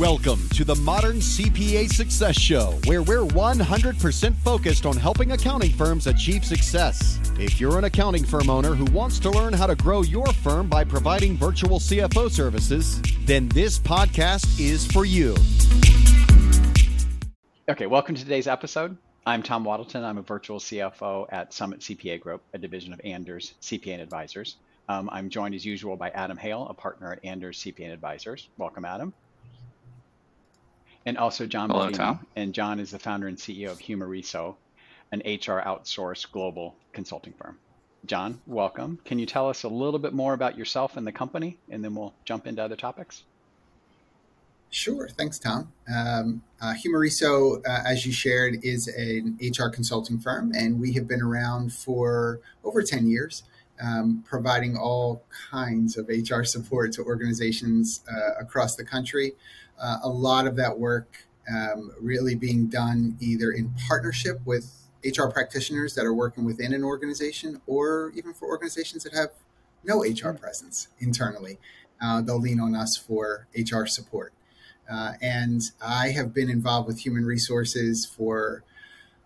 Welcome to the Modern CPA Success Show, where we're 100% focused on helping accounting firms achieve success. If you're an accounting firm owner who wants to learn how to grow your firm by providing virtual CFO services, then this podcast is for you. Okay, welcome to today's episode. I'm Tom Wadelton. I'm a virtual CFO at Summit CPA Group, a division of Anders CPA and Advisors. Um, I'm joined as usual by Adam Hale, a partner at Anders CPA and Advisors. Welcome, Adam and also John Hello, Tom. And John is the founder and CEO of Humareso, an HR outsourced global consulting firm. John, welcome. Can you tell us a little bit more about yourself and the company, and then we'll jump into other topics? Sure. Thanks, Tom. Um, uh, Humareso, uh, as you shared, is an HR consulting firm, and we have been around for over 10 years, um, providing all kinds of HR support to organizations uh, across the country uh, a lot of that work um, really being done either in partnership with HR practitioners that are working within an organization or even for organizations that have no HR presence internally. Uh, they'll lean on us for HR support. Uh, and I have been involved with human resources for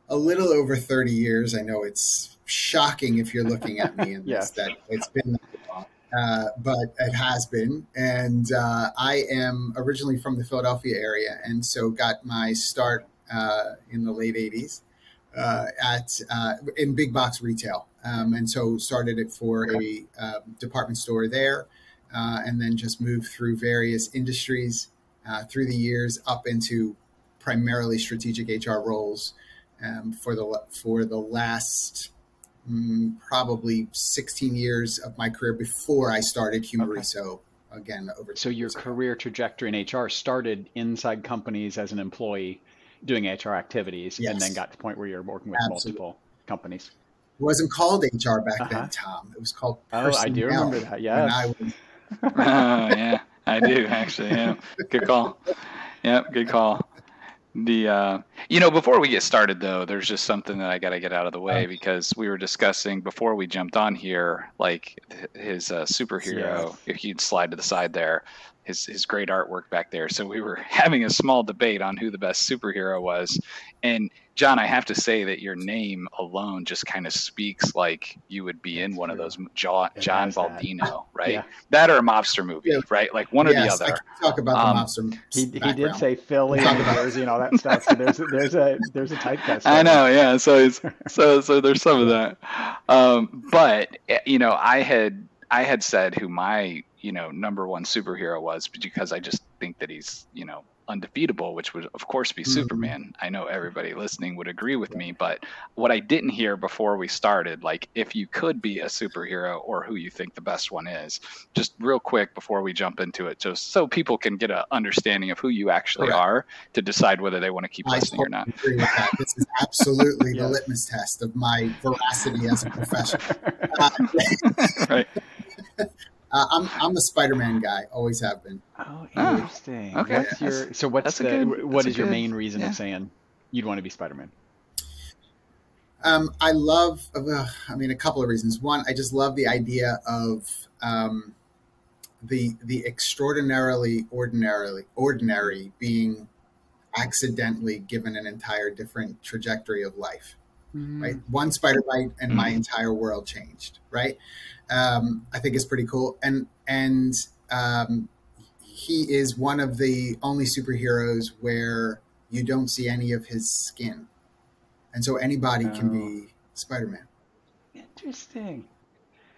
a little over 30 years. I know it's shocking if you're looking at me in this that it's been that uh, but it has been. And uh, I am originally from the Philadelphia area, and so got my start uh, in the late '80s uh, at uh, in big box retail, um, and so started it for a um, department store there, and then just moved through various industries through the years up into primarily strategic HR roles um, for the for the last mm, probably 16 years of my career before I started Humareso. Okay. Again, over so your career trajectory in HR started inside companies as an employee doing HR activities, yes. and then got to the point where you're working with Absolutely. multiple companies. It wasn't called HR back uh-huh. then, Tom. It was called. Personnel oh, I do remember that. Yeah. Was... oh, yeah, I do actually. Yeah, good call. Yep, good call. The uh, you know before we get started though, there's just something that I got to get out of the way because we were discussing before we jumped on here, like his uh, superhero. If you'd slide to the side there, his his great artwork back there. So we were having a small debate on who the best superhero was, and John, I have to say that your name alone just kind of speaks like you would be in one of those John, John Baldino, that. right? Yeah. That or a mobster movie, yeah. right? Like one yes, or the other. talk about um, the mobster. He, he did say Philly and Jersey and all that stuff. So there's there's a there's a typecast. I know, yeah. So so so there's some of that, um, but eh, you know, I had I had said who my you know number one superhero was because I just think that he's you know undefeatable, which would of course be mm-hmm. Superman. I know everybody listening would agree with me, but what I didn't hear before we started, like if you could be a superhero or who you think the best one is, just real quick before we jump into it, just so people can get an understanding of who you actually Correct. are to decide whether they want to keep I listening totally or not. Agree with that. This is absolutely yes. the litmus test of my veracity as a professional. Uh, right. Uh, I'm I'm a Spider-Man guy. Always have been. Oh, ah, interesting. Oh, okay. What's your so what's the good, what is your good, main reason yeah. of saying you'd want to be Spider-Man? Um, I love. Uh, I mean, a couple of reasons. One, I just love the idea of um, the the extraordinarily ordinarily ordinary being accidentally given an entire different trajectory of life. Mm. Right, one spider bite and mm. my entire world changed. Right, um, I think it's pretty cool. And and um, he is one of the only superheroes where you don't see any of his skin, and so anybody oh. can be Spider Man. Interesting.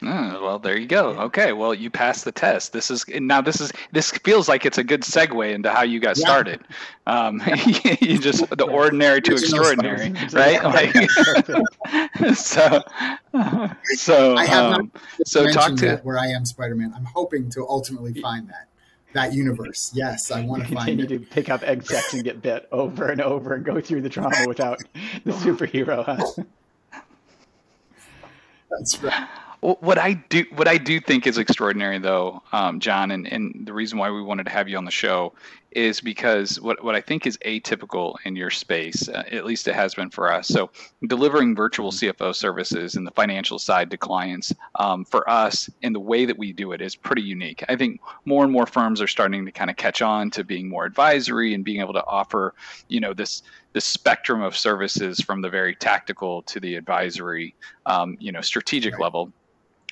Oh, well, there you go. Okay, well, you passed the test. This is now. This is this feels like it's a good segue into how you got yeah. started. Um, you just the ordinary to extraordinary, right? Like, so, so, I have um, so talk to where I am Spider-Man. I'm hoping to ultimately find that that universe. Yes, I want to find continue to pick up egg sacs and get bit over and over and go through the trauma without the superhero. Huh? That's right. What I do, what I do think is extraordinary, though, um, John, and, and the reason why we wanted to have you on the show is because what, what I think is atypical in your space, uh, at least it has been for us. So, delivering virtual CFO services and the financial side to clients um, for us in the way that we do it is pretty unique. I think more and more firms are starting to kind of catch on to being more advisory and being able to offer, you know, this this spectrum of services from the very tactical to the advisory, um, you know, strategic right. level.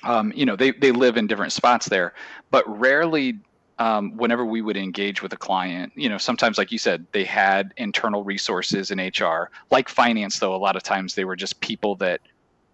Um, you know, they, they live in different spots there, but rarely um, whenever we would engage with a client, you know, sometimes, like you said, they had internal resources in HR. Like finance, though, a lot of times they were just people that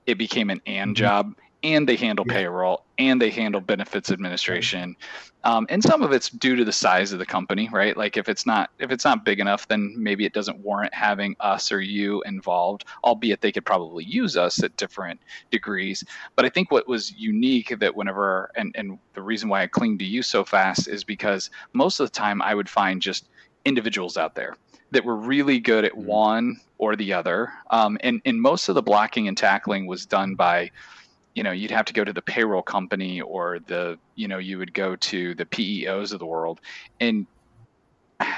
it became an and mm-hmm. job and they handle yeah. payroll and they handle benefits administration um, and some of it's due to the size of the company right like if it's not if it's not big enough then maybe it doesn't warrant having us or you involved albeit they could probably use us at different degrees but i think what was unique that whenever and, and the reason why i cling to you so fast is because most of the time i would find just individuals out there that were really good at mm-hmm. one or the other um, and, and most of the blocking and tackling was done by you know you'd have to go to the payroll company or the you know you would go to the PEOs of the world and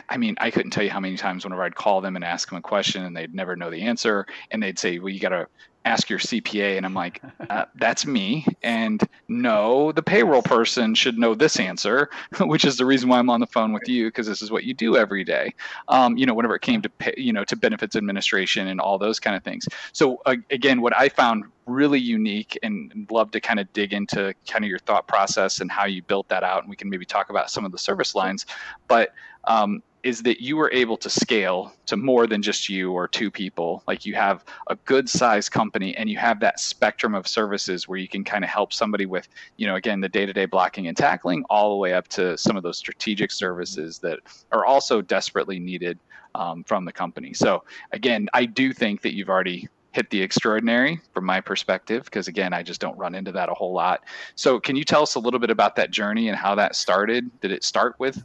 I mean, I couldn't tell you how many times whenever I'd call them and ask them a question and they'd never know the answer. And they'd say, well, you got to ask your CPA. And I'm like, uh, that's me. And no, the payroll person should know this answer, which is the reason why I'm on the phone with you, because this is what you do every day. Um, you know, whenever it came to, pay, you know, to benefits administration and all those kind of things. So uh, again, what I found really unique and love to kind of dig into kind of your thought process and how you built that out. And we can maybe talk about some of the service lines, but um, is that you were able to scale to more than just you or two people. Like you have a good sized company and you have that spectrum of services where you can kind of help somebody with, you know, again, the day to day blocking and tackling, all the way up to some of those strategic services that are also desperately needed um, from the company. So, again, I do think that you've already hit the extraordinary from my perspective because again i just don't run into that a whole lot so can you tell us a little bit about that journey and how that started did it start with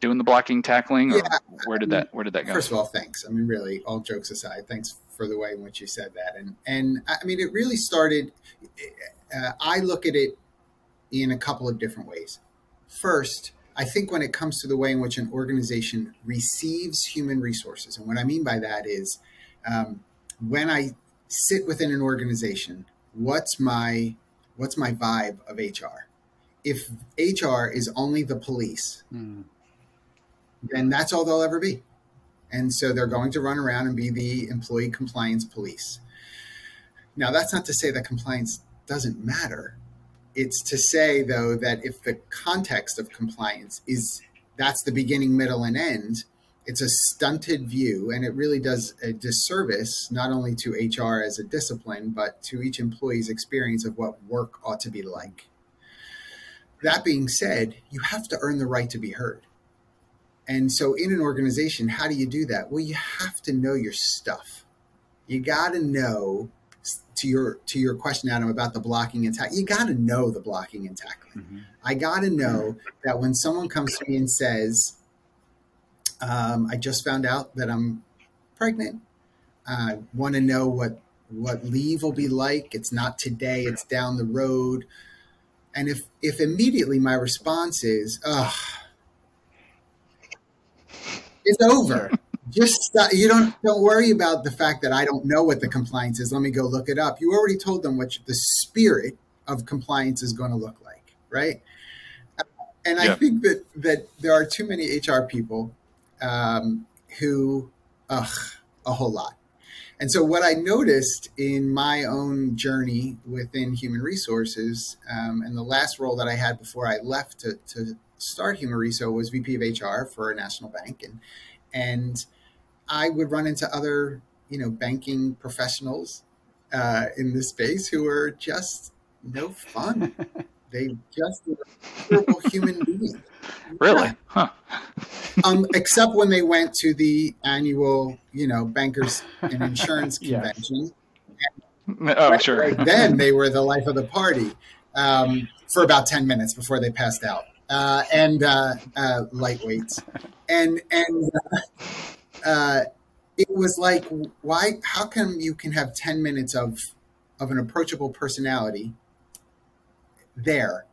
doing the blocking tackling or yeah, where did that where did that go? first of all thanks. I mean really all jokes aside thanks for the way in which you said that. And and i mean it really started uh, i look at it in a couple of different ways. First i think when it comes to the way in which an organization receives human resources and what i mean by that is um, when i sit within an organization what's my what's my vibe of hr if hr is only the police mm then that's all they'll ever be. And so they're going to run around and be the employee compliance police. Now, that's not to say that compliance doesn't matter. It's to say, though, that if the context of compliance is that's the beginning, middle, and end, it's a stunted view and it really does a disservice not only to HR as a discipline, but to each employee's experience of what work ought to be like. That being said, you have to earn the right to be heard. And so, in an organization, how do you do that? Well, you have to know your stuff. You got to know to your to your question, Adam, about the blocking and tackling. You got to know the blocking and tackling. Mm-hmm. I got to know that when someone comes to me and says, um, "I just found out that I'm pregnant," I want to know what what leave will be like. It's not today; it's down the road. And if if immediately my response is, "Ugh." It's over. Just stop. you don't don't worry about the fact that I don't know what the compliance is. Let me go look it up. You already told them what the spirit of compliance is going to look like, right? And I think that that there are too many HR people um, who, ugh, a whole lot. And so, what I noticed in my own journey within human resources, um, and the last role that I had before I left to, to start Humareso was VP of HR for a national bank, and and I would run into other you know banking professionals uh, in this space who were just no fun. they just were terrible human beings. Really? Huh. um, except when they went to the annual, you know, bankers and insurance convention. oh, sure. Right then they were the life of the party um, for about 10 minutes before they passed out uh, and uh, uh, lightweights, and and uh, uh, it was like, why? How come you can have ten minutes of of an approachable personality there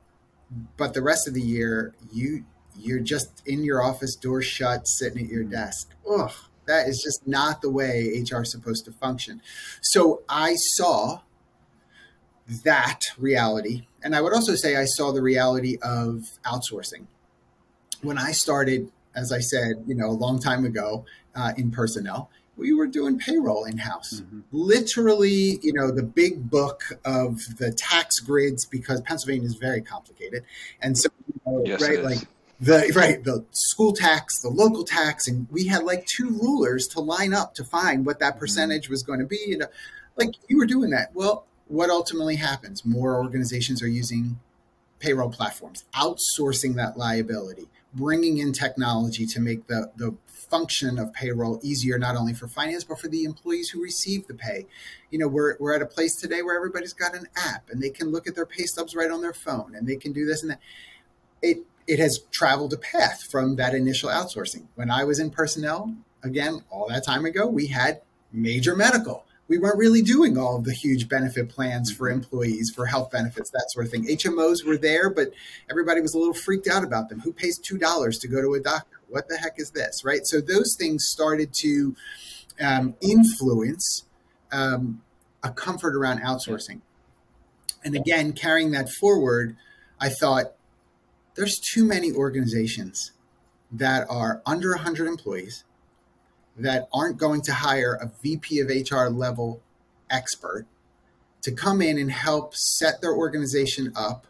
but the rest of the year you you're just in your office door shut sitting at your desk ugh that is just not the way hr is supposed to function so i saw that reality and i would also say i saw the reality of outsourcing when i started as i said you know a long time ago uh, in personnel we were doing payroll in house. Mm-hmm. Literally, you know, the big book of the tax grids because Pennsylvania is very complicated, and so you know, yes, right, like the right the school tax, the local tax, and we had like two rulers to line up to find what that mm-hmm. percentage mm-hmm. was going to be. You know, like you were doing that. Well, what ultimately happens? More organizations are using payroll platforms, outsourcing that liability, bringing in technology to make the the function of payroll easier not only for finance but for the employees who receive the pay. You know we're, we're at a place today where everybody's got an app and they can look at their pay stubs right on their phone and they can do this and that. It it has traveled a path from that initial outsourcing. When i was in personnel again all that time ago we had major medical we weren't really doing all of the huge benefit plans for mm-hmm. employees for health benefits that sort of thing hmos were there but everybody was a little freaked out about them who pays $2 to go to a doctor what the heck is this? Right. So those things started to um, influence um, a comfort around outsourcing. And again, carrying that forward, I thought there's too many organizations that are under 100 employees that aren't going to hire a VP of HR level expert to come in and help set their organization up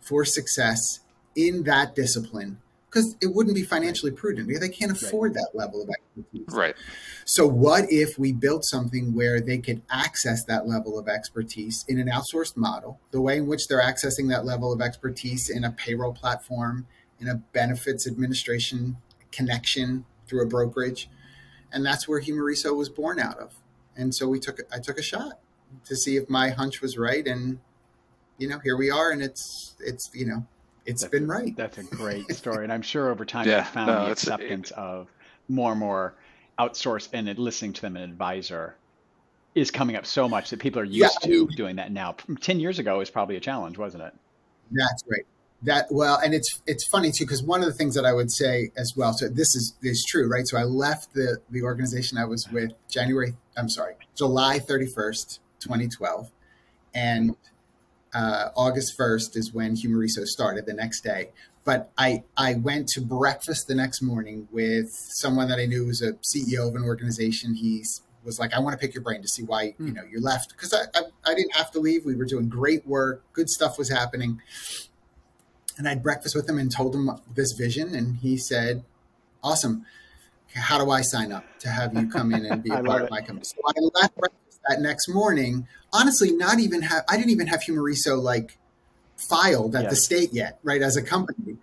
for success in that discipline because it wouldn't be financially prudent because they can't afford right. that level of expertise. Right. So, what if we built something where they could access that level of expertise in an outsourced model, the way in which they're accessing that level of expertise in a payroll platform, in a benefits administration connection through a brokerage, and that's where Humareso was born out of. And so we took I took a shot to see if my hunch was right, and you know here we are, and it's it's you know it's that's, been right. That's a great story, and I'm sure over time yeah, you've found no, the acceptance it, of more and more outsource and listening to them an advisor is coming up so much that people are used yeah, to doing that now. Ten years ago is probably a challenge, wasn't it? That's right. That well, and it's it's funny too because one of the things that I would say as well. So this is is true, right? So I left the the organization I was with January. I'm sorry, July 31st, 2012, and uh, August 1st is when Humareso started the next day. But I, I went to breakfast the next morning with someone that I knew was a CEO of an organization. He was like, I want to pick your brain to see why, you know, you left. Because I, I, I didn't have to leave. We were doing great work. Good stuff was happening. And I had breakfast with him and told him this vision. And he said, awesome. How do I sign up to have you come in and be a part of my company? So I left breakfast that next morning honestly not even have I didn't even have Humareso like filed at the state yet, right, as a company.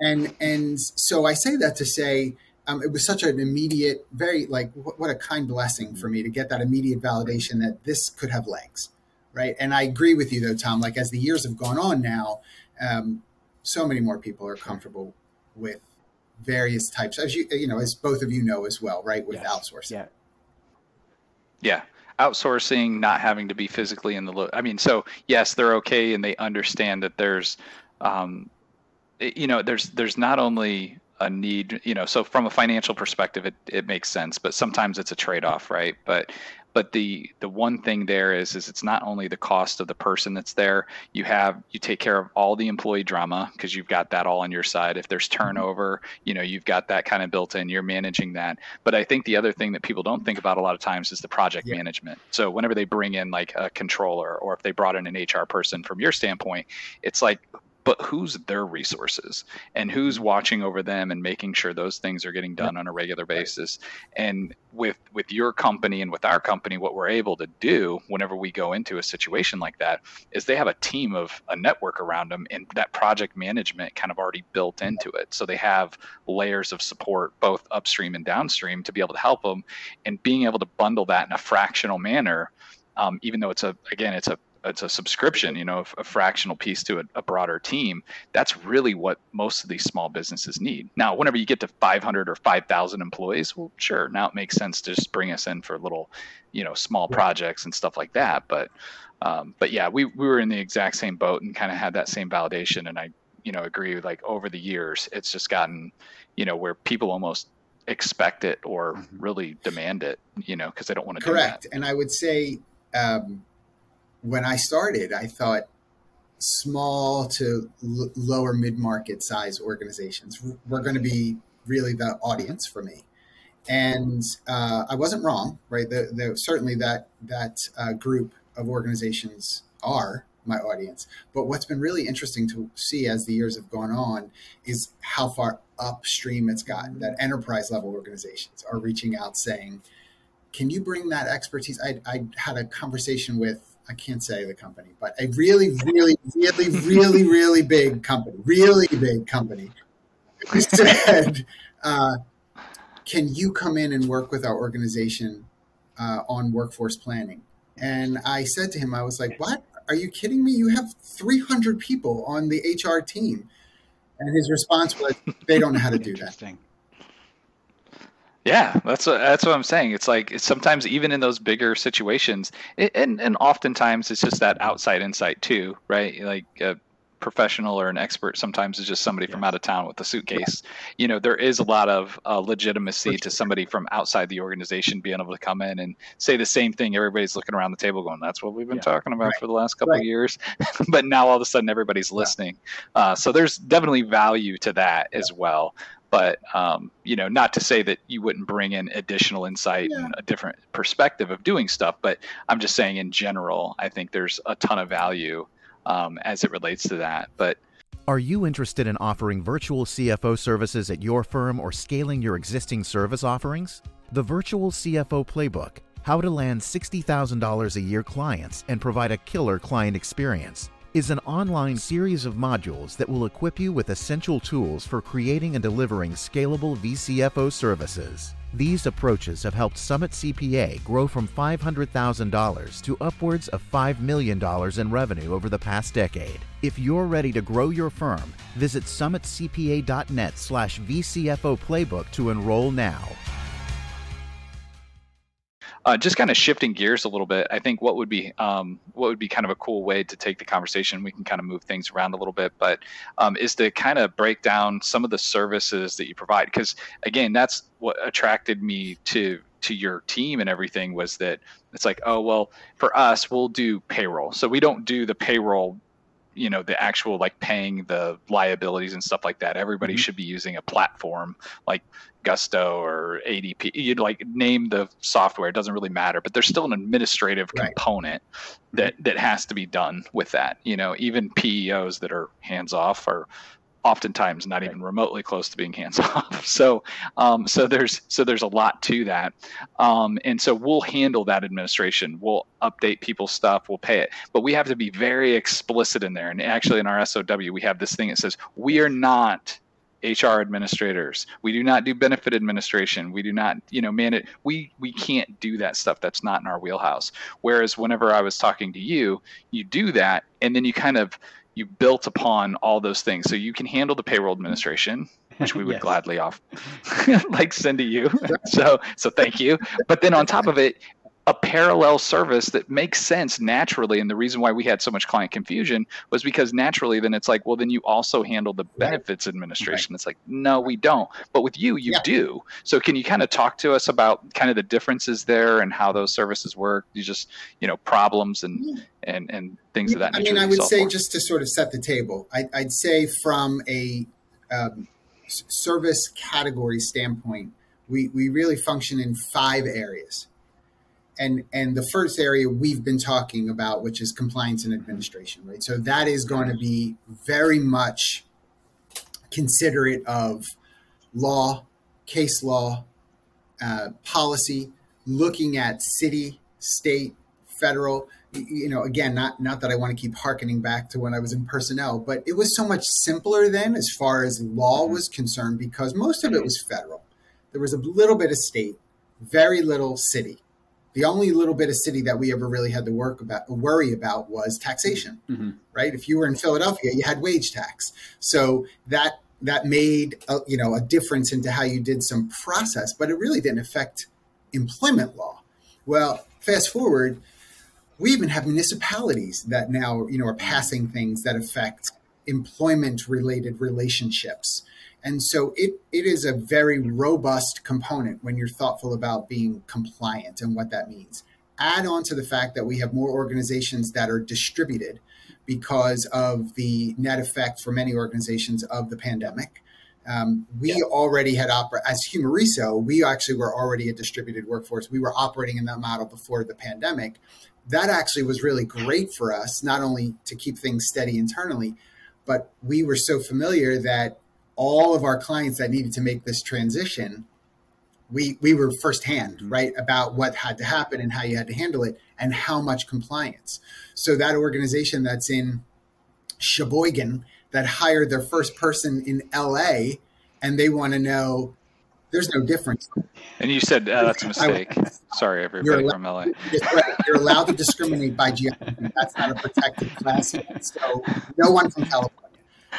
And and so I say that to say um, it was such an immediate, very like what, what a kind blessing for me to get that immediate validation that this could have legs, right? And I agree with you though, Tom. Like as the years have gone on now, um, so many more people are comfortable with various types, as you you know, as both of you know as well, right, with yes. outsourcing. Yeah. Yeah outsourcing, not having to be physically in the loop. I mean, so yes, they're okay and they understand that there's, um, you know, there's there's not only a need, you know, so from a financial perspective, it, it makes sense, but sometimes it's a trade off, right? But but the the one thing there is is it's not only the cost of the person that's there. You have you take care of all the employee drama because you've got that all on your side. If there's mm-hmm. turnover you know you've got that kind of built in. You're managing that. But i think the other thing that people don't think about a lot of times is the project yeah. management. So whenever they bring in like a controller or if they brought in an hr person from your standpoint it's like but who's their resources and who's watching over them and making sure those things are getting done on a regular basis? And with with your company and with our company what we're able to do whenever we go into a situation like that is they have a team of a network around them and that project management kind of already built into it. So they have layers of support both upstream and downstream to be able to help them and being able to bundle that in a fractional manner um, even though it's a again it's a it's a subscription, you know, a, a fractional piece to a, a, broader team. That's really what most of these small businesses need. Now, whenever you get to 500 or 5,000 employees, well, sure, now it makes sense to just bring us in for little, you know, small projects and stuff like that. But, um, but yeah, we we were in the exact same boat and kind of had that same validation. And I, you know, agree with like over the years, it's just gotten, you know, where people almost expect it or mm-hmm. really demand it, you know, because they don't want to Correct. And I would say um, when I started, I thought small to l- lower mid market size organizations were going to be really the audience for me. And uh, I wasn't wrong, right? The, the, certainly that that uh, group of organizations are my audience. But what's been really interesting to see as the years have gone on is how far upstream it's gotten. That enterprise level organizations are reaching out saying, "Can you bring that expertise?" I, I had a conversation with I can't say the company, but a really, really, really, really, really big company, really big company, said, uh, "Can you come in and work with our organization uh, on workforce planning?" And I said to him, I was like, "What? Are you kidding me? You have 300 people on the HR team." And his response was, "They don't know how to do that." Yeah, that's what that's what I'm saying. It's like it's sometimes even in those bigger situations, it, and and oftentimes it's just that outside insight too, right? Like a professional or an expert sometimes is just somebody from out of town with a suitcase. You know, there is a lot of uh, legitimacy to somebody from outside the organization being able to come in and say the same thing. Everybody's looking around the table going, "That's what we've been yeah. talking about right. for the last couple right. of years," but now all of a sudden everybody's listening. Yeah. Uh, so there's definitely value to that yeah. as well but um, you know not to say that you wouldn't bring in additional insight yeah. and a different perspective of doing stuff but i'm just saying in general i think there's a ton of value um, as it relates to that but are you interested in offering virtual cfo services at your firm or scaling your existing service offerings the virtual cfo playbook how to land $60000 a year clients and provide a killer client experience is an online series of modules that will equip you with essential tools for creating and delivering scalable VCFO services. These approaches have helped Summit CPA grow from $500,000 to upwards of $5 million in revenue over the past decade. If you're ready to grow your firm, visit summitcpa.net slash VCFO playbook to enroll now. Uh, just kind of shifting gears a little bit, I think what would be um, what would be kind of a cool way to take the conversation. We can kind of move things around a little bit, but um, is to kind of break down some of the services that you provide. Because again, that's what attracted me to to your team and everything was that it's like, oh well, for us, we'll do payroll. So we don't do the payroll you know the actual like paying the liabilities and stuff like that everybody mm-hmm. should be using a platform like gusto or adp you'd like name the software it doesn't really matter but there's still an administrative right. component that that has to be done with that you know even peos that are hands off are oftentimes not even remotely close to being hands off. So, um, so there's so there's a lot to that, um, and so we'll handle that administration. We'll update people's stuff. We'll pay it, but we have to be very explicit in there. And actually, in our SOW, we have this thing that says we are not HR administrators. We do not do benefit administration. We do not, you know, man it. We we can't do that stuff. That's not in our wheelhouse. Whereas whenever I was talking to you, you do that, and then you kind of you built upon all those things. So you can handle the payroll administration, which we would yes. gladly off like send to you. so so thank you. But then on top of it, a parallel service that makes sense naturally. And the reason why we had so much client confusion was because naturally, then it's like, well, then you also handle the benefits administration. Right. It's like, no, we don't. But with you, you yeah. do. So can you kind of talk to us about kind of the differences there and how those services work? You just, you know, problems and yeah. and and things yeah, of that nature. I mean, I would say for. just to sort of set the table, I, would say from a um, service category standpoint, we, we really function in five areas and and the first area we've been talking about which is compliance and administration right? So that is going to be very much considerate of law case law uh, policy looking at city state federal. You know again not not that i want to keep harkening back to when i was in personnel but it was so much simpler then as far as law mm-hmm. was concerned because most of it was federal. There was a little bit of state very little city The only little bit of city that we ever really had to work about worry about was taxation, mm-hmm. right? If you were in Philadelphia, you had wage tax, so that that made a, you know a difference into how you did some process, but it really didn't affect employment law. Well, fast forward, we even have municipalities that now you know are passing things that affect employment related relationships. And so it, it is a very robust component when you're thoughtful about being compliant and what that means. Add on to the fact that we have more organizations that are distributed because of the net effect for many organizations of the pandemic. Um, we yeah. already had opera as Humareso, we actually were already a distributed workforce. We were operating in that model before the pandemic. That actually was really great for us, not only to keep things steady internally, but we were so familiar that all of our clients that needed to make this transition, we we were firsthand mm-hmm. right about what had to happen and how you had to handle it and how much compliance. So that organization that's in Sheboygan that hired their first person in LA and they want to know there's no difference. And you said uh, that's a mistake. Sorry, everybody allowed, from LA. You're allowed to discriminate by geography. That's not a protected class. So no one from California.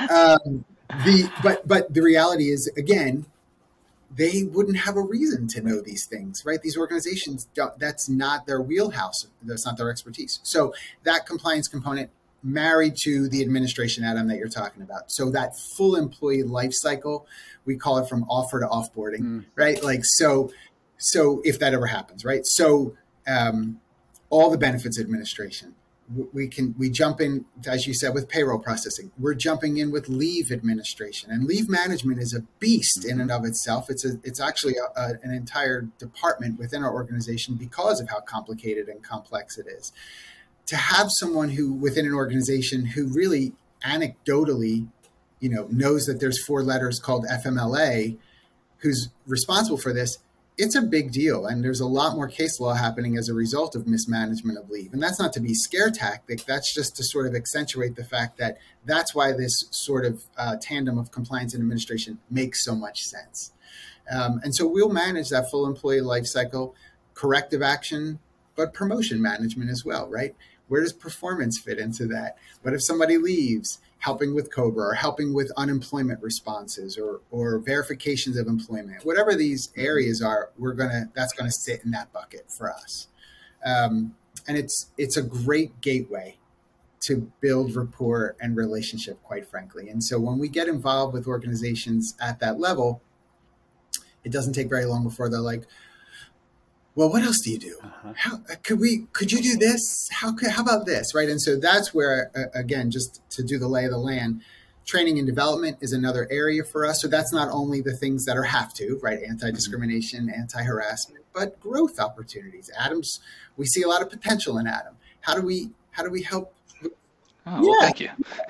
Um, the but but the reality is again, they wouldn't have a reason to know these things, right? These organizations don't. That's not their wheelhouse. That's not their expertise. So that compliance component married to the administration Adam that you're talking about. So that full employee life cycle, we call it from offer to offboarding, mm. right? Like so, so if that ever happens, right? So um, all the benefits administration, we can we jump in as you said with payroll processing. We're jumping in with leave administration. And leave management is a beast in and mm-hmm. of itself. It's a it's actually a, a, an entire department within our organization because of how complicated and complex it is. To have someone who within an organization who really anecdotally you know knows that there's four letters called FMLA who's responsible for this it's a big deal and there's a lot more case law happening as a result of mismanagement of leave and that's not to be scare tactic that's just to sort of accentuate the fact that that's why this sort of uh, tandem of compliance and administration makes so much sense um, and so we'll manage that full employee life cycle corrective action but promotion management as well right where does performance fit into that? What if somebody leaves? Helping with COBRA or helping with unemployment responses or, or verifications of employment, whatever these areas are, we're gonna that's gonna sit in that bucket for us. Um, and it's it's a great gateway to build rapport and relationship, quite frankly. And so when we get involved with organizations at that level, it doesn't take very long before they're like, well, what else do you do? Uh-huh. How could we? Could you do this? How could? How about this? Right? And so that's where, uh, again, just to do the lay of the land, training and development is another area for us. So that's not only the things that are have to, right? Anti-discrimination, mm-hmm. anti-harassment, but growth opportunities. Adams, we see a lot of potential in Adam. How do we? How do we help? Oh, yeah. well, thank you.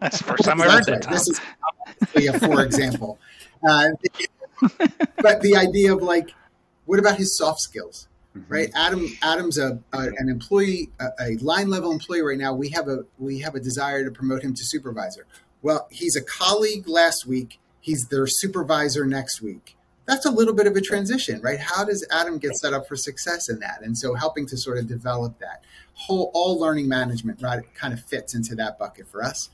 that's the first time I heard that. Right. This is a for example. Uh, but the idea of like what about his soft skills? Mm-hmm. Right, Adam. Adam's a, a an employee, a, a, line level employee right now. We have a we have a desire to promote him to supervisor. Well, he's a colleague last week. He's their supervisor next week. That's a little bit of a transition, right? How does Adam get set up for success in that? And so, helping to sort of develop that whole all learning management, right, kind of fits into that bucket for us.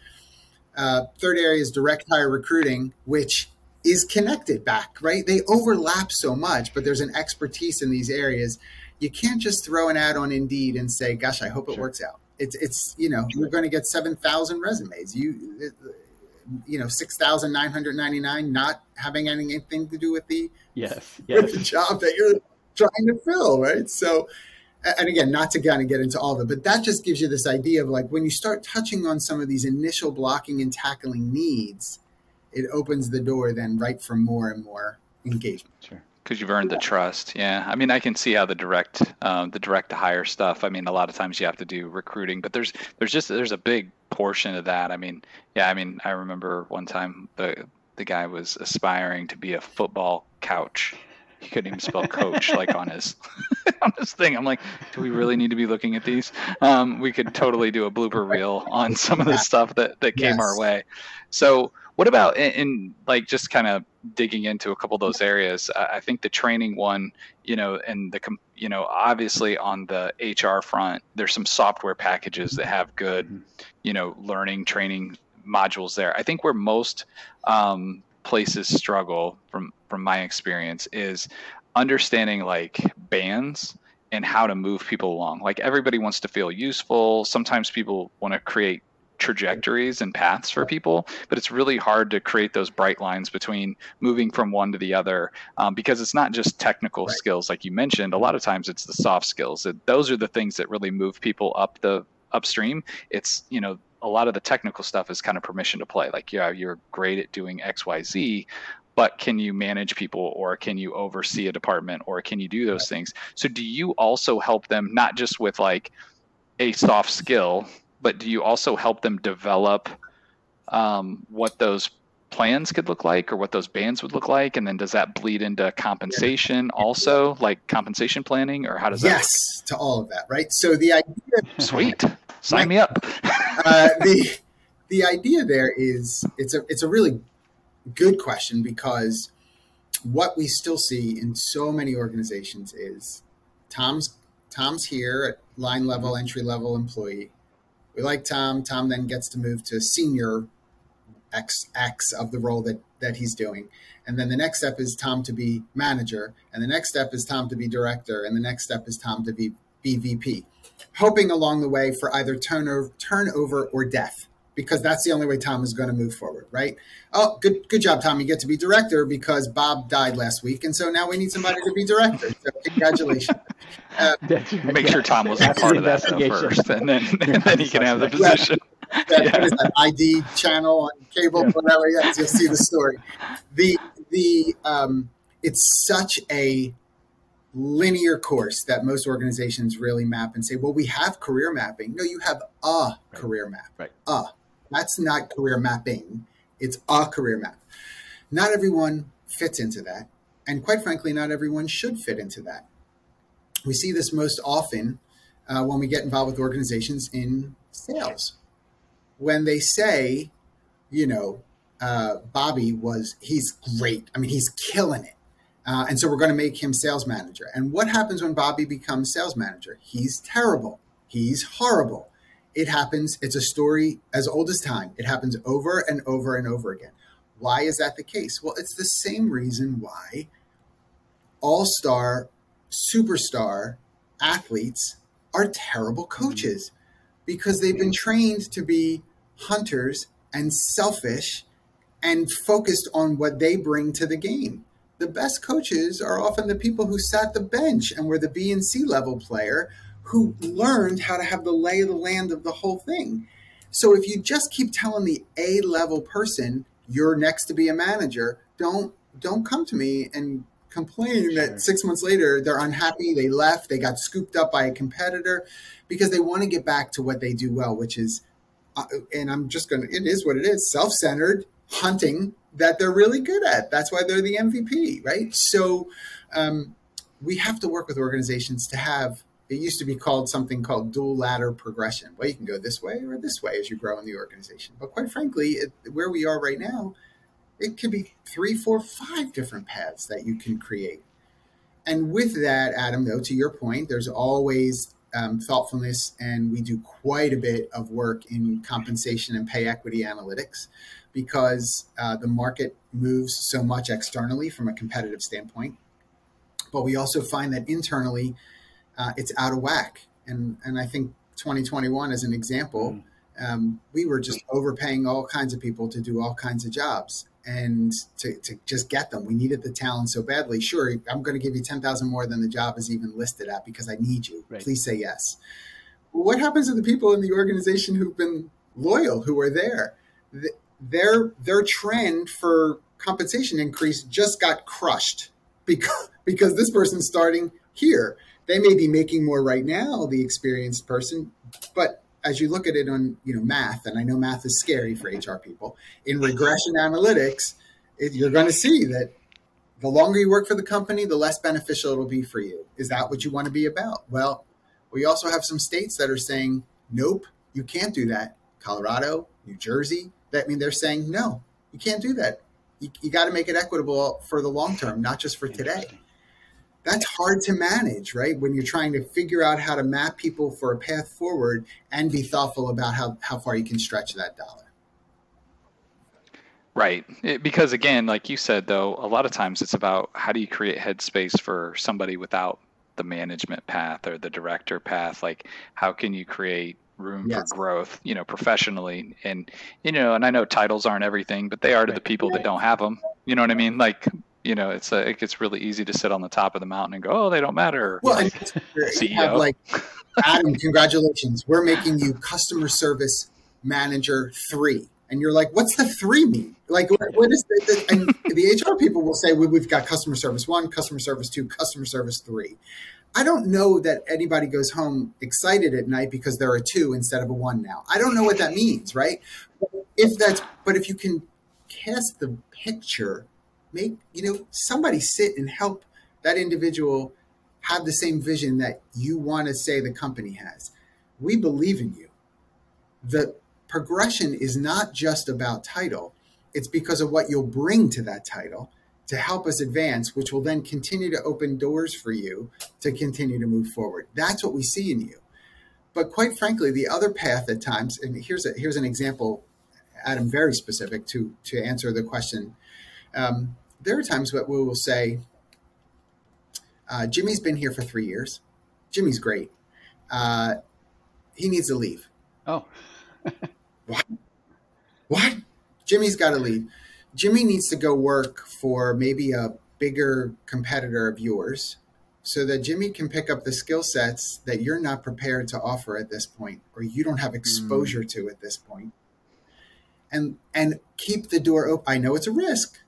Uh, third area is direct hire recruiting, which is connected back, right? They overlap so much, but there's an expertise in these areas. You can't just throw an ad on Indeed and say, "Gosh, I hope it sure. works out." It's it's you know you're going to get seven thousand resumes. You you know six thousand nine hundred ninety nine not having anything to do with the yes, yes. with the job that you're trying to fill, right? So. And again, not to kind of get into all of it, but that just gives you this idea of like when you start touching on some of these initial blocking and tackling needs, it opens the door then right for more and more engagement. Sure. Because you've earned the trust, yeah. I mean, I can see how the direct, um, the direct to hire stuff. I mean, a lot of times you have to do recruiting, but there's, there's just, there's a big portion of that. I mean, yeah. I mean, I remember one time the, the guy was aspiring to be a football couch he couldn't even spell coach like on his on his thing. I'm like, do we really need to be looking at these? Um, we could totally do a blooper reel on some of the stuff that that came yes. our way. So What about in, in like just kind of digging into a couple of those areas? I think the training one, you know, and the you know, obviously on the HR front, there's some software packages that have good, mm-hmm. you know, learning training modules there. I think where most um, places struggle, from from my experience, is understanding like bands and how to move people along. Like everybody wants to feel useful. Sometimes people want to create trajectories and paths for people, but it's really hard to create those bright lines between moving from one to the other um, because it's not just technical right. skills like you mentioned. A lot of times it's the soft skills. It, those are the things that really move people up the upstream. It's you know a lot of the technical stuff is kind of permission to play. Like yeah, you're great at doing X Y Z, but can you manage people or can you oversee a department or can you do those right. things so do you also help them not just with like a soft skill but do you also help them develop um, what those plans could look like or what those bands would look like? And then does that bleed into compensation also like compensation planning or how does that yes to all of that right? So the idea sweet. Sign me up. Uh, the the idea there is it's a it's a really good question because what we still see in so many organizations is Tom's Tom's here at line level, entry level employee. We like Tom. Tom then gets to move to senior X of the role that that he's doing. And then the next step is Tom to be manager, and the next step is Tom to be director, and the next step is Tom to be, be VP. Hoping along the way for either turnover, turnover or death because that's the only way Tom is going to move forward, right? Oh, good, good job, Tom. You get to be director because Bob died last week, and so now we need somebody to be director. So congratulations. Uh, Make sure Tom was a part of that first, and then and then he can have the position. That, yeah. What is that ID channel on cable, yeah. whatever? Yes, you'll see the story. The the um, it's such a linear course that most organizations really map and say, well, we have career mapping. No, you have a right. career map. Right. A. That's not career mapping, it's a career map. Not everyone fits into that. And quite frankly, not everyone should fit into that. We see this most often uh, when we get involved with organizations in sales. When they say, you know, uh, Bobby was, he's great. I mean, he's killing it. Uh, and so we're going to make him sales manager. And what happens when Bobby becomes sales manager? He's terrible. He's horrible. It happens. It's a story as old as time. It happens over and over and over again. Why is that the case? Well, it's the same reason why all star, superstar athletes are terrible mm-hmm. coaches because they've been trained to be hunters and selfish and focused on what they bring to the game. The best coaches are often the people who sat the bench and were the B and C level player who learned how to have the lay of the land of the whole thing. So if you just keep telling the A level person you're next to be a manager, don't don't come to me and complain sure. that six months later they're unhappy, they left, they got scooped up by a competitor because they want to get back to what they do well, which is, uh, and I'm just going to, it is what it is, self centered hunting that they're really good at. That's why they're the MVP, right? So um, we have to work with organizations to have it used to be called something called dual ladder progression. Well, you can go this way or this way as you grow in the organization. But quite frankly, it, where we are right now, it can be three, four, five different paths that you can create. And with that, Adam, though, to your point, there's always um, thoughtfulness, and we do quite a bit of work in compensation and pay equity analytics because uh, the market moves so much externally from a competitive standpoint. But we also find that internally, uh, it's out of whack. And and I think 2021 as an example, mm. um, we were just overpaying all kinds of people to do all kinds of jobs and to, to just get them. We needed the talent so badly. Sure, I'm going to give you 10,000 more than the job is even listed at because I need you. Right. Please say yes. what happens to the people in the organization who've been loyal, who are there? Their their trend for compensation increase just got crushed because because this person's starting here they may be making more right now, the experienced person, but as you look at it on you know math, and I know math is scary for HR people, in regression analytics, it, you're going to see that the longer you work for the company, the less beneficial it'll be for you. Is that what you want to be about? Well, we also have some states that are saying, nope, you can't do that. Colorado, New Jersey, that mean they're saying no, You can't do that. You, you got to make it equitable for the long term, not just for today. That's hard to manage, right? When you're trying to figure out how to map people for a path forward and be thoughtful about how, how far you can stretch that dollar. Right. It, because again, like you said, though, a lot of times it's about how do you create headspace for somebody without the management path or the director path? Like, how can you create room yes. for growth, you know, professionally? And, you know, and I know titles aren't everything, but they are to the people that don't have them. You know what I mean? Like, you know, it's a, it gets really easy to sit on the top of the mountain and go, oh, they don't matter. Well, like, CEO. Have like, Adam, congratulations. We're making you customer service manager three and you're like, what's the three mean? Like, what is the, and the HR people will say, well, we've got customer service one, customer service two, customer service three. I don't know that anybody goes home excited at night because there are two instead of a one now. I don't know what that means, right? If that's, but if you can cast the picture, make, you know, somebody sit and help that individual have the same vision that you want to say the company has. We believe in you. The progression is not just about title, it's because of what you'll bring to that title to help us advance, which will then continue to open doors for you to continue to move forward. That's what we see in you. But quite frankly, the other path at times, and here's a, here's an example, Adam, very specific to to answer the question. Um, there are times that we will say, uh, Jimmy's been here for three years. Jimmy's great. Uh, he needs to leave. Oh. What? What? Jimmy's got to leave. Jimmy needs to go work for maybe a bigger competitor of yours so that Jimmy can pick up the skill sets that you're not prepared to offer at this point or you don't have exposure mm. to at this point. And and keep the door open. I know it's a risk,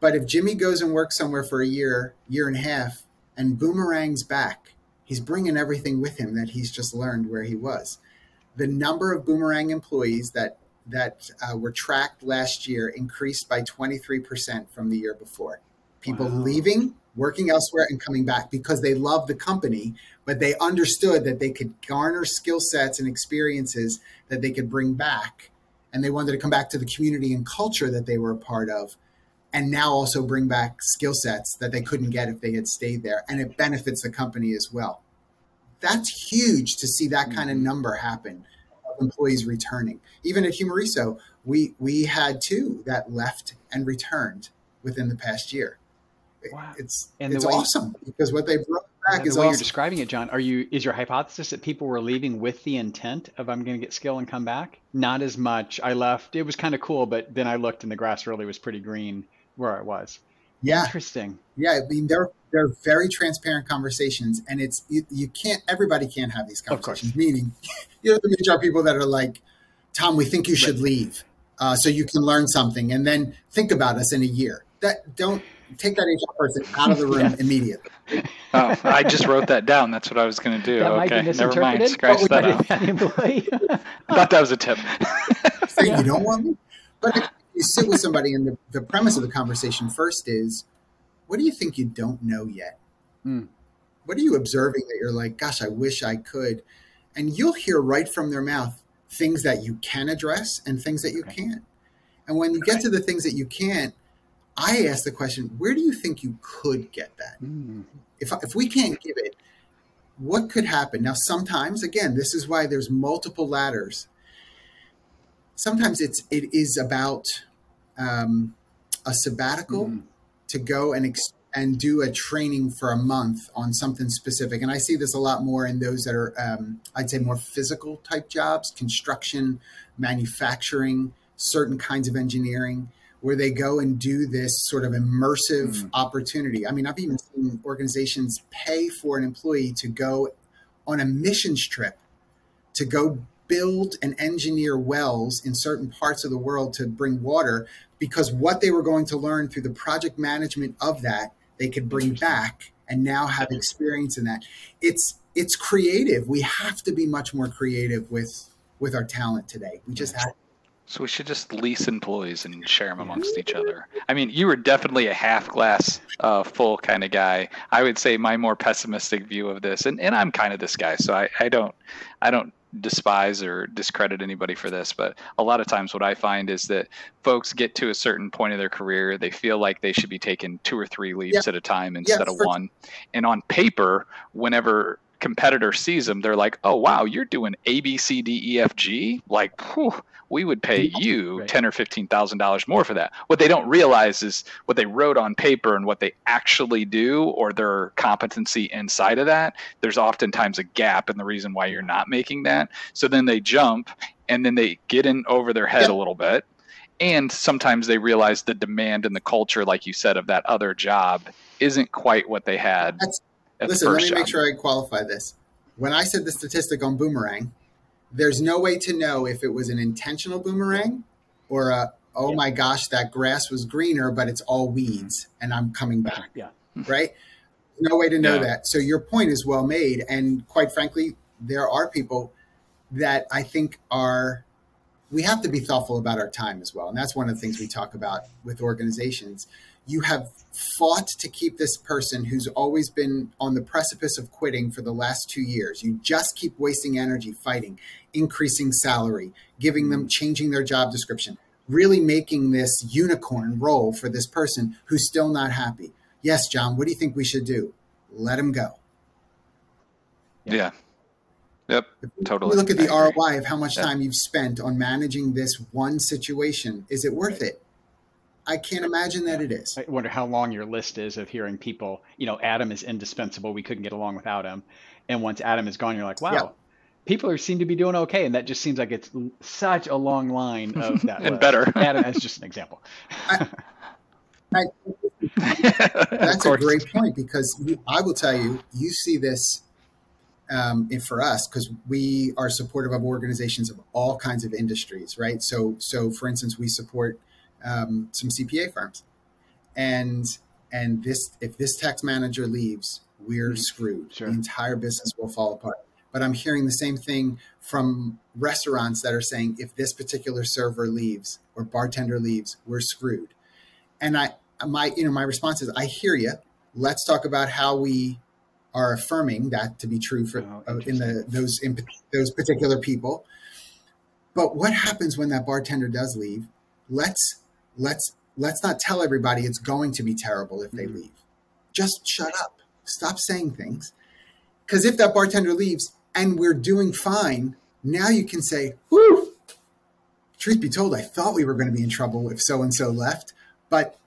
but if Jimmy goes and works somewhere for a year, year and a half and boomerangs back, he's bringing everything with him that he's just learned where he was the number of Boomerang employees that that uh, were tracked last year increased by 23% from the year before. People wow. leaving, working elsewhere, and coming back because they love the company, but they understood that they could garner skill sets and experiences that they could bring back. And they wanted to come back to the community and culture that they were a part of. And now also bring back skill sets that they couldn't get if they had stayed there. And it benefits the company as well that's huge to see that kind of mm-hmm. number happen of employees returning. Even at Humareso, we we had two that left and returned within the past year. Wow. It's and it's awesome because what they brought back the is way awesome. you're describing it, John. Are you is your hypothesis that people were leaving with the intent of I'm going to get skill and come back? Not as much. I left. It was kind of cool, but then I looked and the grass really was pretty green where I was. Yeah. Interesting. Yeah, I mean they're they're very transparent conversations, and it's you, you can't everybody can't have these conversations. Meaning, you know, the HR people that are like, Tom, we think you should right. leave uh, so you can learn something, and then think about us in a year. That don't take that HR person out of the room yes. immediately. Oh, I just wrote that down. That's what I was going to do. That okay, never mind. Scratch that out. Thought that was a tip. Saying yeah. you don't want me, but if you sit with somebody, and the, the premise of the conversation first is what do you think you don't know yet? Mm. What are you observing that you're like, gosh, I wish I could? And you'll hear right from their mouth things that you can address and things that you okay. can't. And when you okay. get to the things that you can't, I ask the question, where do you think you could get that? Mm. If, if we can't give it, what could happen? Now, sometimes, again, this is why there's multiple ladders. Sometimes it's it is about um, a sabbatical mm to go and ex- and do a training for a month on something specific. And I see this a lot more in those that are, um, I'd say, more physical type jobs, construction, manufacturing, certain kinds of engineering, where they go and do this sort of immersive mm. opportunity. I mean, I've even seen organizations pay for an employee to go on a missions trip to go build and engineer wells in certain parts of the world to bring water because what they were going to learn through the project management of that they could bring back and now have experience in that. It's it's creative. We have to be much more creative with with our talent today. We just have so we should just lease employees and share them amongst each other. I mean, you were definitely a half glass uh, full kind of guy. I would say my more pessimistic view of this, and, and I'm kind of this guy, so I, I don't I don't despise or discredit anybody for this, but a lot of times what I find is that folks get to a certain point of their career, they feel like they should be taking two or three leaves yeah. at a time instead of one. And on paper, whenever competitor sees them, they're like, "Oh wow, you're doing A B C D E F G." Like, whew, we would pay you right. ten or fifteen thousand dollars more for that. What they don't realize is what they wrote on paper and what they actually do, or their competency inside of that. There's oftentimes a gap in the reason why you're not making that. So then they jump, and then they get in over their head a little bit. And sometimes they realize the demand and the culture, like you said, of that other job isn't quite what they had. That's- Listen, let me job. make sure I qualify this. When I said the statistic on boomerang, there's no way to know if it was an intentional boomerang or a oh yeah. my gosh that grass was greener but it's all weeds and I'm coming back. Yeah. Right? No way to know yeah. that. So your point is well made and quite frankly there are people that I think are we have to be thoughtful about our time as well. And that's one of the things we talk about with organizations you have fought to keep this person who's always been on the precipice of quitting for the last two years. You just keep wasting energy fighting, increasing salary, giving them, changing their job description, really making this unicorn role for this person who's still not happy. Yes, John, what do you think we should do? Let him go. Yeah. Yep, totally. We look at the ROI of how much time you've spent on managing this one situation. Is it worth it? I can't imagine that it is. I wonder how long your list is of hearing people, you know, Adam is indispensable. We couldn't get along without him. And once Adam is gone, you're like, wow, yep. people are, seem to be doing okay. And that just seems like it's such a long line of that. and list. better. Adam as just an example. I, I, that's a great point because I will tell you, you see this um, for us because we are supportive of organizations of all kinds of industries, right? So, so for instance, we support um, some CPA firms, and and this if this tax manager leaves, we're mm-hmm. screwed. Sure. The entire business will fall apart. But I'm hearing the same thing from restaurants that are saying if this particular server leaves or bartender leaves, we're screwed. And I my you know my response is I hear you. Let's talk about how we are affirming that to be true for oh, uh, in the those in, those particular people. But what happens when that bartender does leave? Let's let's let's not tell everybody it's going to be terrible if they mm-hmm. leave. Just shut up. Stop saying things. Because if that bartender leaves and we're doing fine, now you can say, "Whoo." Truth be told, I thought we were going to be in trouble if so and so left, but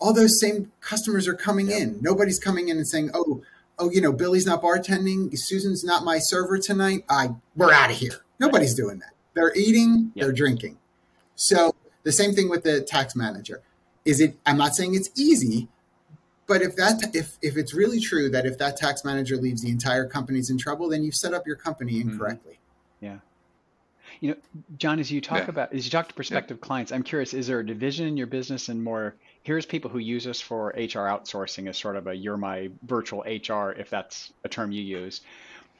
all those same customers are coming yeah. in. Nobody's coming in and saying, "Oh, oh, you know, Billy's not bartending, Susan's not my server tonight. I we're out of here." Nobody's doing that. They're eating, they're drinking. So the same thing with the tax manager. Is it? I'm not saying it's easy, but if that if if it's really true that if that tax manager leaves, the entire company's in trouble, then you've set up your company mm-hmm. incorrectly. Mm-hmm. Yeah. You know, John, as you talk yeah. about as you talk to prospective yeah. clients, I'm curious: is there a division in your business and more? Here's people who use us for HR outsourcing as sort of a "you're my virtual HR," if that's a term you use,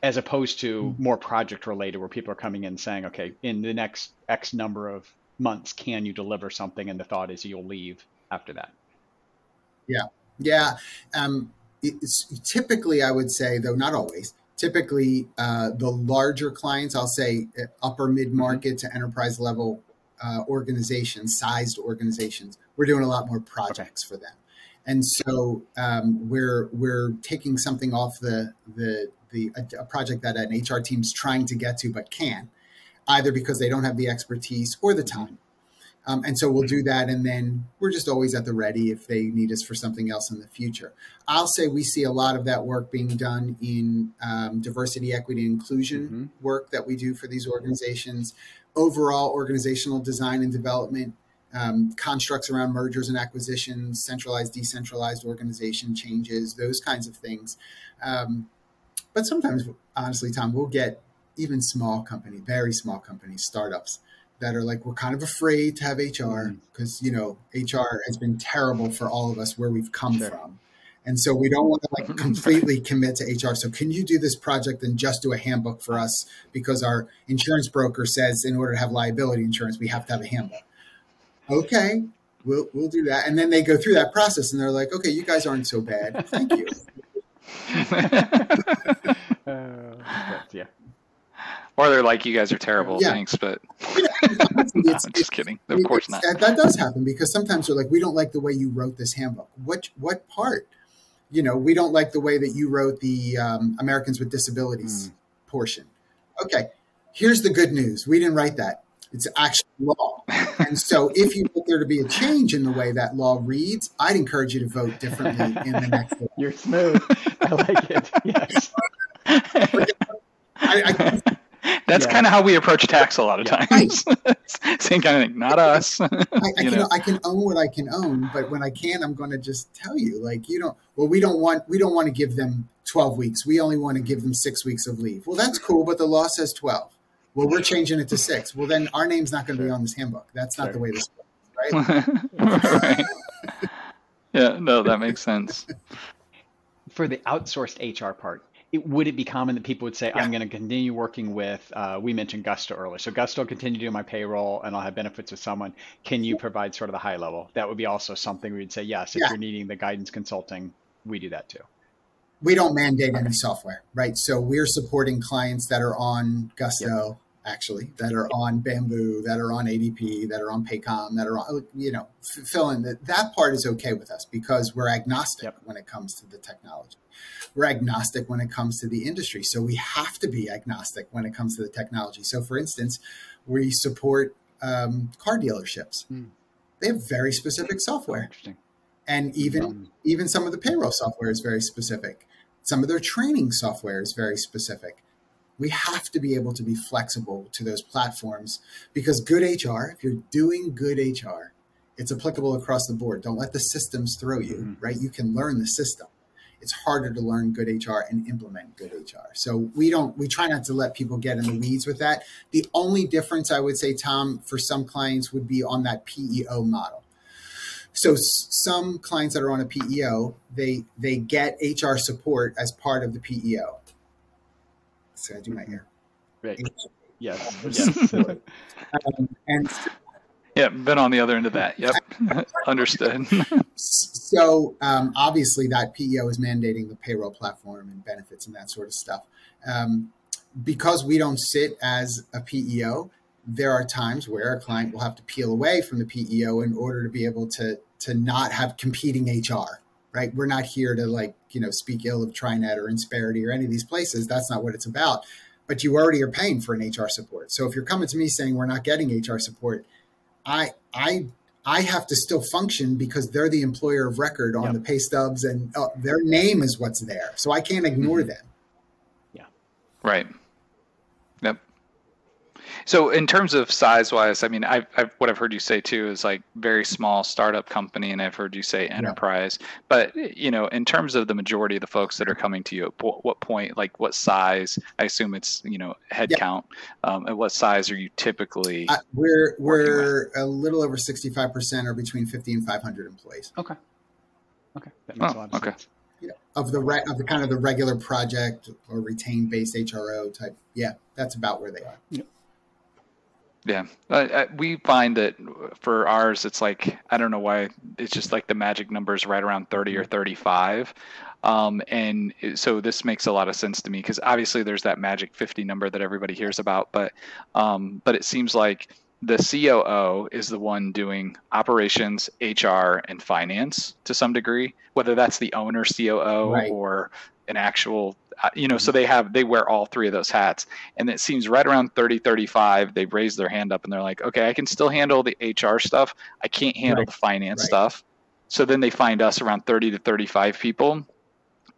as opposed to mm-hmm. more project related, where people are coming in saying, "Okay, in the next X number of months can you deliver something and the thought is you'll leave after that. Yeah. Yeah um, it's typically i would say though not always typically uh, the larger clients i'll say uh, upper mid market to enterprise level uh, organizations sized organizations we're doing a lot more projects okay. for them. And so um, we're we're taking something off the the the a, a project that an hr team's trying to get to but can't either because they don't have the expertise or the time. Um, and so we'll do that. And then we're just always at the ready if they need us for something else in the future. I'll say we see a lot of that work being done in um, diversity, equity, inclusion mm-hmm. work that we do for these organizations, overall organizational design and development. Um, constructs around mergers and acquisitions, centralized, decentralized organization changes, those kinds of things. Um, but sometimes, honestly, Tom, we'll get even small company, very small companies, startups that are like we're kind of afraid to have HR because mm-hmm. you know HR has been terrible for all of us where we've come sure. from. And so we don't want to like completely commit to HR. So can you do this project and just do a handbook for us because our insurance broker says in order to have liability insurance we have to have a handbook. Okay, we'll we'll do that. And then they go through that process and they're like, okay, you guys aren't so bad. Thank you. uh, yeah. Or they're like, you guys are terrible. Yeah. Thanks, but Yeah, no, it's- I'm it's- just kidding. Of course It's- not. That, that does happen because sometimes they're like, we don't like the way you wrote this handbook. What what part? You know, we don't like the way that you wrote the um, Americans with Disabilities portion. Okay, here's the good news: we didn't write that. It's actually law, and so if you want there to be a change in the way that law reads, I'd encourage you to vote differently in the next. You're smooth. I like it. Yes. I, I, That's Yeah. kind of how we approach tax a lot of Yeah. times. Same kind of thing. Not us. I, I you can know. I can own what I can own, but when I can, I'm going to just tell you, like you don't. Well, we don't want we don't want to give them 12 weeks. We only want to give them six weeks of leave. Well, that's cool, but the law says 12. Well, we're changing it to six. Well, then our name's not going to be on this handbook. That's not Sure. the way this works, right? right. Yeah, no, that makes sense. For the outsourced HR part, it, would it be common that people would say, I'm going to continue working with, uh, we mentioned Gusto earlier. So Gusto will continue doing my payroll and I'll have benefits with someone. Can you provide sort of the high level? That would be also something we would say, yes, if Yeah. you're needing the guidance consulting, we do that too. we don't mandate any software, right? So we're supporting clients that are on Gusto, actually, that are on Bamboo, that are on ADP, that are on Paycom, that are on, you know, f- fill in that. That part is okay with us because we're agnostic Yep. when it comes to the technology. We're agnostic when it comes to the industry. So we have to be agnostic when it comes to the technology. So, for instance, we support um, car dealerships. Hmm. They have very specific software Interesting. and even Um, even some of the payroll software is very specific some of their training software is very specific we have to be able to be flexible to those platforms because good hr if you're doing good hr it's applicable across the board. Don't let the systems throw you Mhm. right? You can learn the system. It's harder to learn good hr and implement good hr so we don't we try not to let people get in the weeds with that. The only difference i would say tom for some clients would be on that peo model. So some clients that are on a PEO, they they get HR support as part of the PEO. So I do my ear. Right. Yes. Yes. Um, and Yeah, been on the other end of that. Yep. Understood. so um, obviously that PEO is mandating the payroll platform and benefits and that sort of stuff. Um, because we don't sit as a PEO, there are times where a client will have to peel away from the PEO in order to be able to to not have competing HR. Right? We're not here to like you know speak ill of Trinet or Insperity or any of these places. That's not what it's about. But you already are paying for an HR support. So if you're coming to me saying we're not getting HR support, I I I have to still function because they're the employer of record on Yep. the pay stubs and uh, their name is what's there. So I can't ignore them. Yeah. Right. Yep. So in terms of size wise, I mean, I've, I've what I've heard you say too is like very small startup company, and I've heard you say enterprise. But you know, in terms of the majority of the folks that are coming to you, at what point, like what size? I assume it's you know headcount. Yeah. Um, at what size are you typically? Uh, we're we're a little over sixty five percent, or between fifty and five hundred employees okay. Okay. That makes Oh, a lot of okay. sense. yeah. of the re- of the kind of the regular project or retained based HRO type. Yeah, that's about where they are. Yeah, uh, uh, we find that for ours, it's like I don't know why it's just like the magic number is right around thirty or thirty-five, um, and so this makes a lot of sense to me because obviously there's that magic fifty number that everybody hears about, but um, but it seems like the COO is the one doing operations, HR, and finance to some degree, whether that's the owner COO Right. or an actual uh, you know so they have they wear all three of those hats. And it seems right around 30 35 they've raised their hand up and they're like okay i can still handle the hr stuff. I can't handle Right. the finance Right. stuff. So then they find us around 30 to 35 people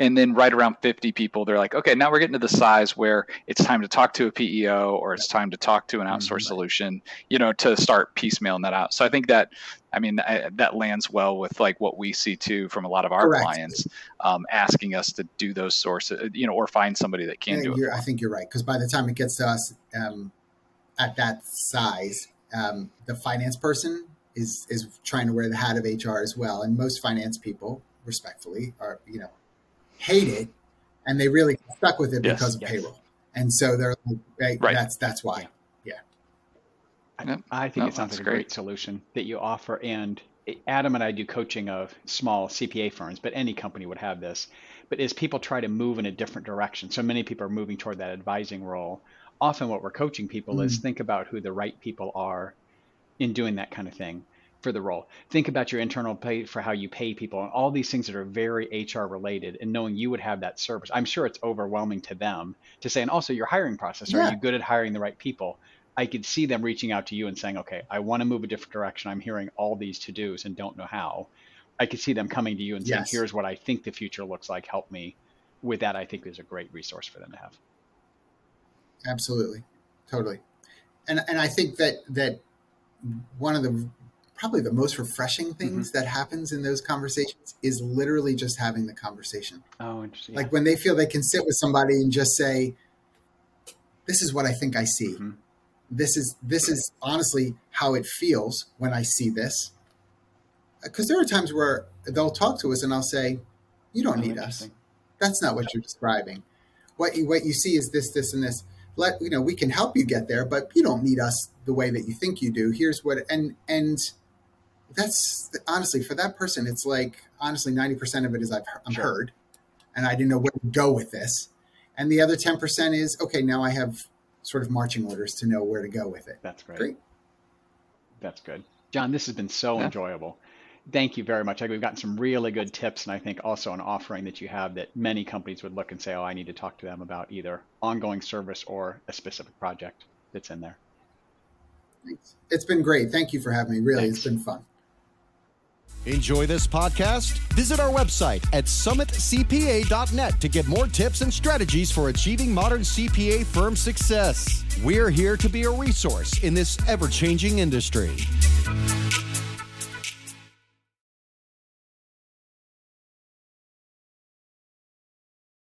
and then right around 50 people they're like okay now we're getting to the size where it's time to talk to a peo or it's time to talk to an outsourced Mhm. solution you know to start piecemealing that out so i think that i mean I, that lands well with like what we see too from a lot of our Correct. clients um, asking us to do those sources you know or find somebody that can do it I think you're right because by the time it gets to us um, at that size, um, the finance person is is trying to wear the hat of HR as well, and most finance people, respectfully, are you know hate it, and they really stuck with it Yes, because of yes. payroll, and so they're like, right, Right. that's that's why. Yeah. Yep. I think No, it sounds that's like a great great. solution that you offer, and Adam and I do coaching of small CPA firms, but any company would have this. But as people try to move in a different direction, so many people are moving toward that advising role. Often, what we're coaching people mm. is think about who the right people are in doing that kind of thing for the role. Think about your internal pay for how you pay people and all these things that are very HR related and knowing you would have that service. I'm sure it's overwhelming to them to say, and also your hiring process. Yeah. Are you good at hiring the right people? I could see them reaching out to you and saying, okay, I want to move a different direction. I'm hearing all these to dos and don't know how. I could see them coming to you and saying, yes. here's what I think the future looks like. Help me with that. I think is a great resource for them to have. Absolutely. Totally. And, and I think that, that one of the probably the most refreshing things mm-hmm. that happens in those conversations is literally just having the conversation. Oh, interesting. Like when they feel they can sit with somebody and just say, "This is what I think I see. Mm-hmm. This is this is honestly how it feels when I see this." Because there are times where they'll talk to us and I'll say, "You don't oh, need us. That's not what you're describing. What you what you see is this, this, and this." Let you know we can help you get there, but you don't need us the way that you think you do. Here's what and and that's honestly for that person it's like honestly 90% of it is I've I'm sure. heard and I didn't know where to go with this and the other 10% is okay now I have sort of marching orders to know where to go with it that's great, great. that's good John this has been so yeah. enjoyable thank you very much we've gotten some really good tips and I think also an offering that you have that many companies would look and say oh I need to talk to them about either ongoing service or a specific project that's in there Thanks. It's been great. Thank you for having me. Really, Thanks. it's been fun. Enjoy this podcast? Visit our website at summitcpa.net to get more tips and strategies for achieving modern CPA firm success. We're here to be a resource in this ever changing industry.